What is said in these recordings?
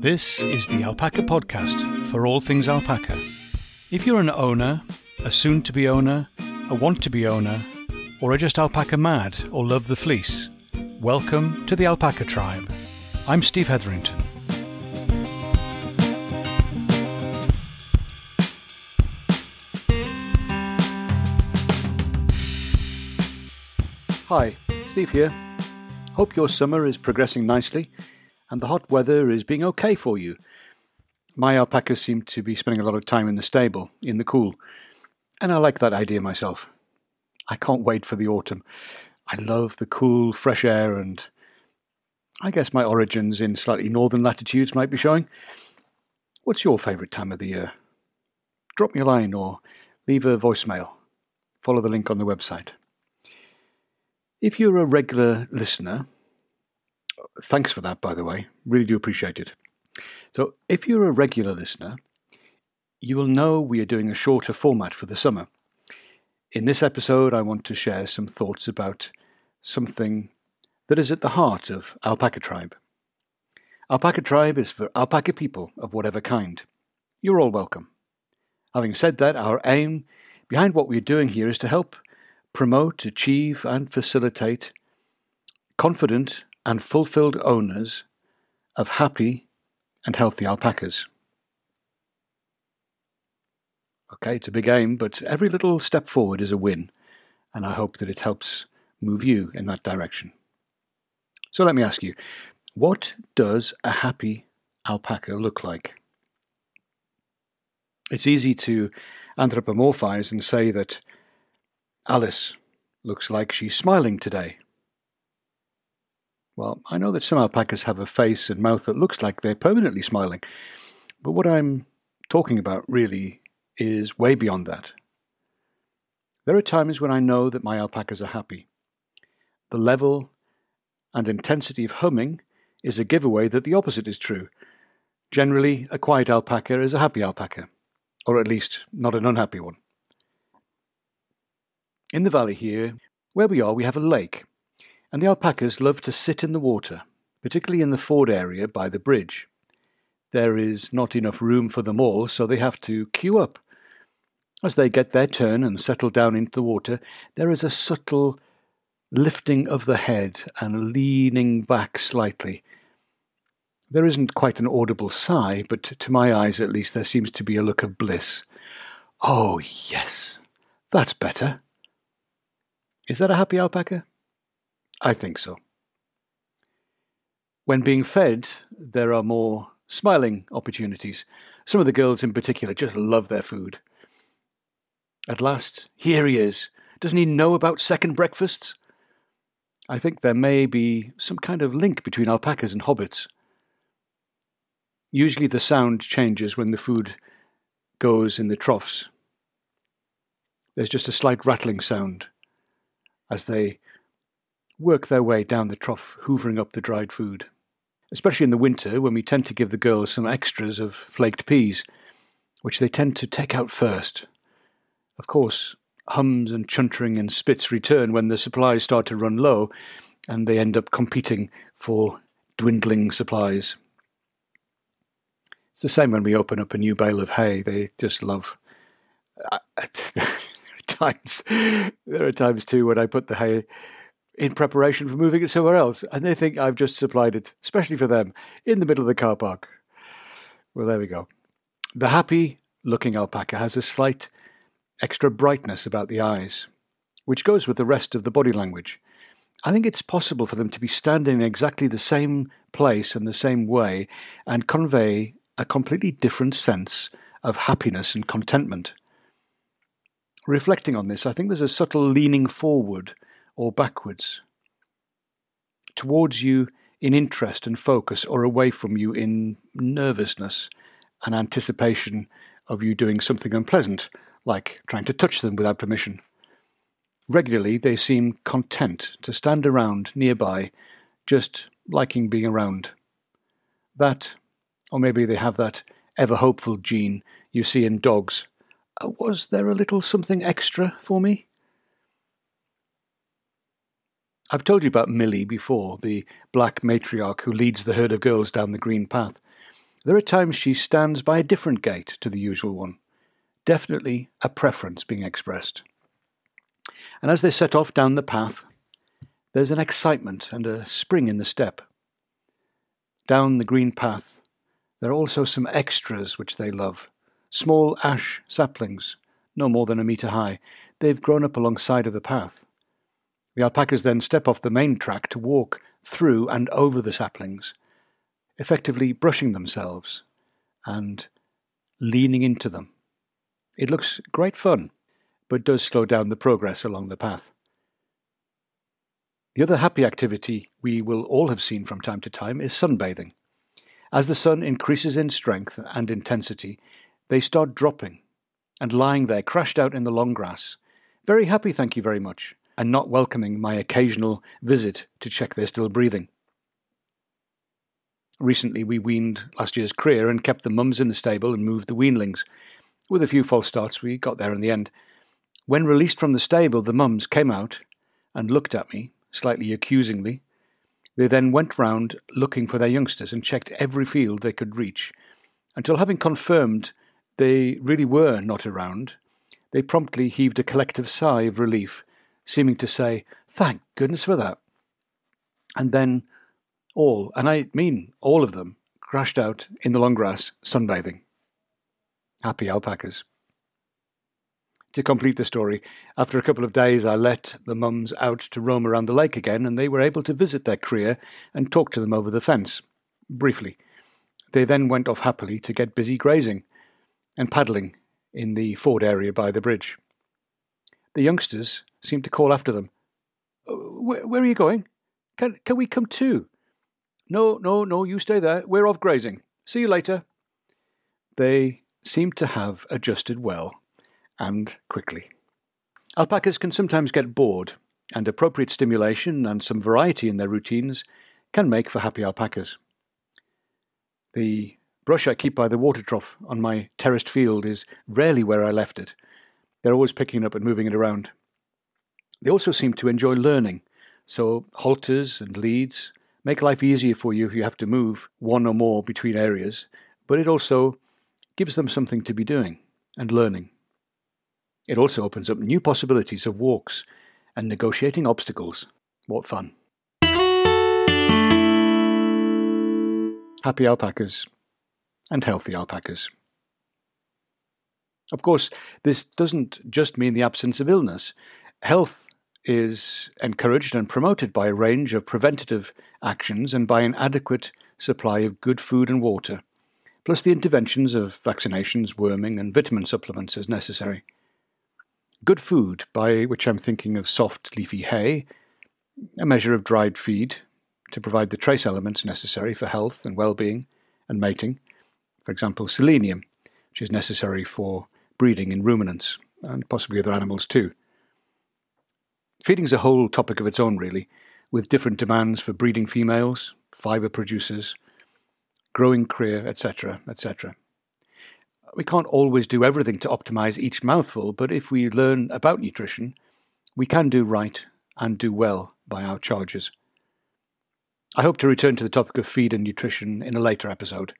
This is the Alpaca Podcast for all things alpaca. If you're an owner, a soon to be owner, a want to be owner, or are just alpaca mad or love the fleece, welcome to the Alpaca Tribe. I'm Steve Hetherington. Hi, Steve here. Hope your summer is progressing nicely and the hot weather is being okay for you. My alpacas seem to be spending a lot of time in the stable, in the cool, and I like that idea myself. I can't wait for the autumn. I love the cool, fresh air, and I guess my origins in slightly northern latitudes might be showing. What's your favourite time of the year? Drop me a line or leave a voicemail. Follow the link on the website. If you're a regular listener, Thanks for that, by the way. Really do appreciate it. So, if you're a regular listener, you will know we are doing a shorter format for the summer. In this episode, I want to share some thoughts about something that is at the heart of Alpaca Tribe. Alpaca Tribe is for alpaca people of whatever kind. You're all welcome. Having said that, our aim behind what we're doing here is to help promote, achieve, and facilitate confident and fulfilled owners of happy and healthy alpacas. Okay, it's a big aim, but every little step forward is a win, and I hope that it helps move you in that direction. So let me ask you, what does a happy alpaca look like? It's easy to anthropomorphize and say that Alice looks like she's smiling today, well, I know that some alpacas have a face and mouth that looks like they're permanently smiling, but what I'm talking about really is way beyond that. There are times when I know that my alpacas are happy. The level and intensity of humming is a giveaway that the opposite is true. Generally, a quiet alpaca is a happy alpaca, or at least not an unhappy one. In the valley here, where we are, we have a lake, and the alpacas love to sit in the water, particularly in the ford area by the bridge. There is not enough room for them all, so they have to queue up. As they get their turn and settle down into the water, there is a subtle lifting of the head and leaning back slightly. There isn't quite an audible sigh, but to my eyes at least there seems to be a look of bliss. Oh, yes, that's better. Is that a happy alpaca? I think so. When being fed, there are more smiling opportunities. Some of the girls in particular just love their food. At last, here he is. Doesn't he know about second breakfasts? I think there may be some kind of link between alpacas and hobbits. Usually the sound changes when the food goes in the troughs. There's just a slight rattling sound as they work their way down the trough, hoovering up the dried food. Especially in the winter, when we tend to give the girls some extras of flaked peas, which they tend to take out first. Of course, hums and chuntering and spits return when the supplies start to run low, and they end up competing for dwindling supplies. It's the same when we open up a new bale of hay. They just love. Uh, there are times, there are times too when I put the hay in preparation for moving it somewhere else, and they think I've just supplied it, especially for them, in the middle of the car park. Well, there we go. The happy looking alpaca has a slight extra brightness about the eyes, which goes with the rest of the body language. I think it's possible for them to be standing in exactly the same place and the same way and convey a completely different sense of happiness and contentment. Reflecting on this, I think there's a subtle leaning forward or backwards, towards you in interest and focus, or away from you in nervousness and anticipation of you doing something unpleasant, like trying to touch them without permission. Regularly, they seem content to stand around nearby, just liking being around. That, or maybe they have that ever hopeful gene you see in dogs. Uh, was there a little something extra for me? I've told you about Millie before, the black matriarch who leads the herd of girls down the green path. There are times she stands by a different gate to the usual one. Definitely a preference being expressed. And as they set off down the path, there's an excitement and a spring in the step. Down the green path, there are also some extras which they love small ash saplings, no more than a metre high. They've grown up alongside of the path. The alpacas then step off the main track to walk through and over the saplings, effectively brushing themselves and leaning into them. It looks great fun, but does slow down the progress along the path. The other happy activity we will all have seen from time to time is sunbathing. As the sun increases in strength and intensity, they start dropping and lying there crashed out in the long grass. Very happy, thank you very much, and not welcoming my occasional visit to check they're still breathing. Recently, we weaned last year's cria and kept the mums in the stable and moved the weanlings. With a few false starts, we got there in the end. When released from the stable, the mums came out and looked at me, slightly accusingly. They then went round looking for their youngsters and checked every field they could reach, until having confirmed they really were not around, they promptly heaved a collective sigh of relief, seeming to say, Thank goodness for that. And then all, and I mean all of them, crashed out in the long grass sunbathing. Happy alpacas. To complete the story, after a couple of days, I let the mums out to roam around the lake again, and they were able to visit their cria and talk to them over the fence. Briefly. They then went off happily to get busy grazing and paddling in the ford area by the bridge. The youngsters seemed to call after them. Oh, where, where, are you going? Can, can we come too? No, no, no, you stay there. We're off grazing. See you later. They seemed to have adjusted well and quickly. Alpacas can sometimes get bored, and appropriate stimulation and some variety in their routines can make for happy alpacas. The brush I keep by the water trough on my terraced field is rarely where I left it. They're always picking it up and moving it around. They also seem to enjoy learning, so halters and leads make life easier for you if you have to move one or more between areas, but it also gives them something to be doing and learning. It also opens up new possibilities of walks and negotiating obstacles. What fun! Happy alpacas and healthy alpacas. Of course, this doesn't just mean the absence of illness. Health is encouraged and promoted by a range of preventative actions and by an adequate supply of good food and water, plus the interventions of vaccinations, worming, and vitamin supplements as necessary. Good food, by which I'm thinking of soft, leafy hay, a measure of dried feed to provide the trace elements necessary for health and well being and mating, for example, selenium, which is necessary for breeding in ruminants and possibly other animals too. Feeding is a whole topic of its own, really, with different demands for breeding females, fibre producers, growing cria, etc., etc. We can't always do everything to optimize each mouthful, but if we learn about nutrition, we can do right and do well by our charges. I hope to return to the topic of feed and nutrition in a later episode.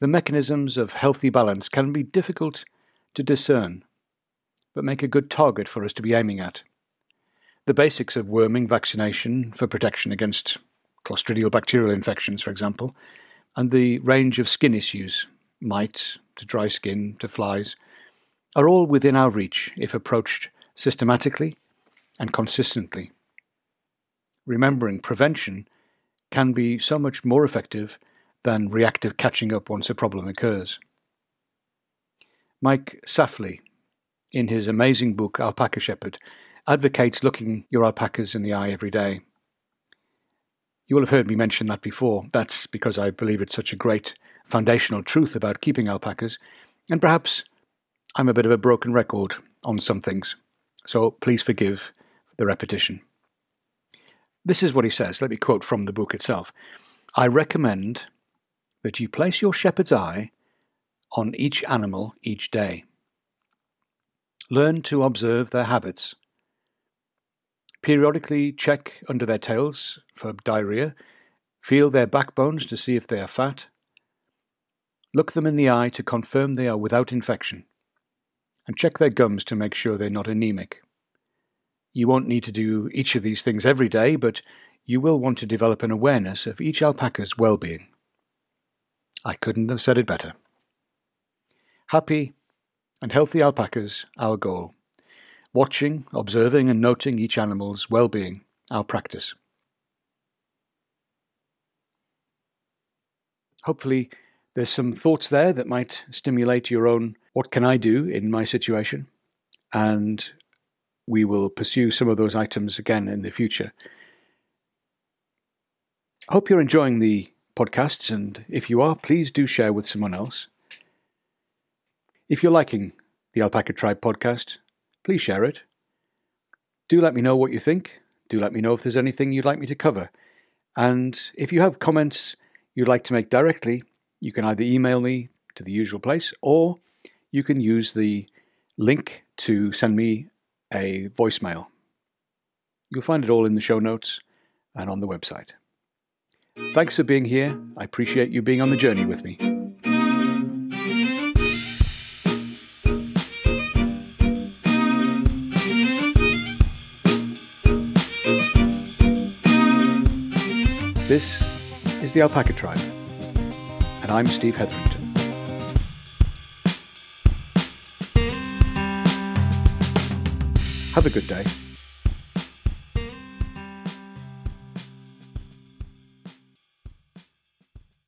The mechanisms of healthy balance can be difficult to discern, but make a good target for us to be aiming at. The basics of worming vaccination for protection against clostridial bacterial infections, for example, and the range of skin issues, mites to dry skin to flies, are all within our reach if approached systematically and consistently. Remembering prevention can be so much more effective than reactive catching up once a problem occurs. Mike Safley, in his amazing book Alpaca Shepherd, advocates looking your alpacas in the eye every day. You will have heard me mention that before. That's because I believe it's such a great foundational truth about keeping alpacas, and perhaps I'm a bit of a broken record on some things, so please forgive the repetition. This is what he says. Let me quote from the book itself. I recommend that you place your shepherd's eye on each animal each day. Learn to observe their habits. Periodically check under their tails for diarrhea, Feel their backbones to see if they are fat. Look them in the eye to confirm they are without infection. And check their gums to make sure they're not anemic. You won't need to do each of these things every day, but you will want to develop an awareness of each alpaca's well being. I couldn't have said it better. Happy and healthy alpacas, our goal. Watching, observing, and noting each animal's well being, our practice. Hopefully, there's some thoughts there that might stimulate your own what can I do in my situation? And we will pursue some of those items again in the future. I hope you're enjoying the podcasts, and if you are, please do share with someone else. If you're liking the Alpaca Tribe podcast, please share it. Do let me know what you think. Do let me know if there's anything you'd like me to cover. And if you have comments you'd like to make directly, you can either email me to the usual place or you can use the link to send me a voicemail. You'll find it all in the show notes and on the website. Thanks for being here. I appreciate you being on the journey with me. This is the Alpaca Tribe, and I'm Steve Hetherington. Have a good day.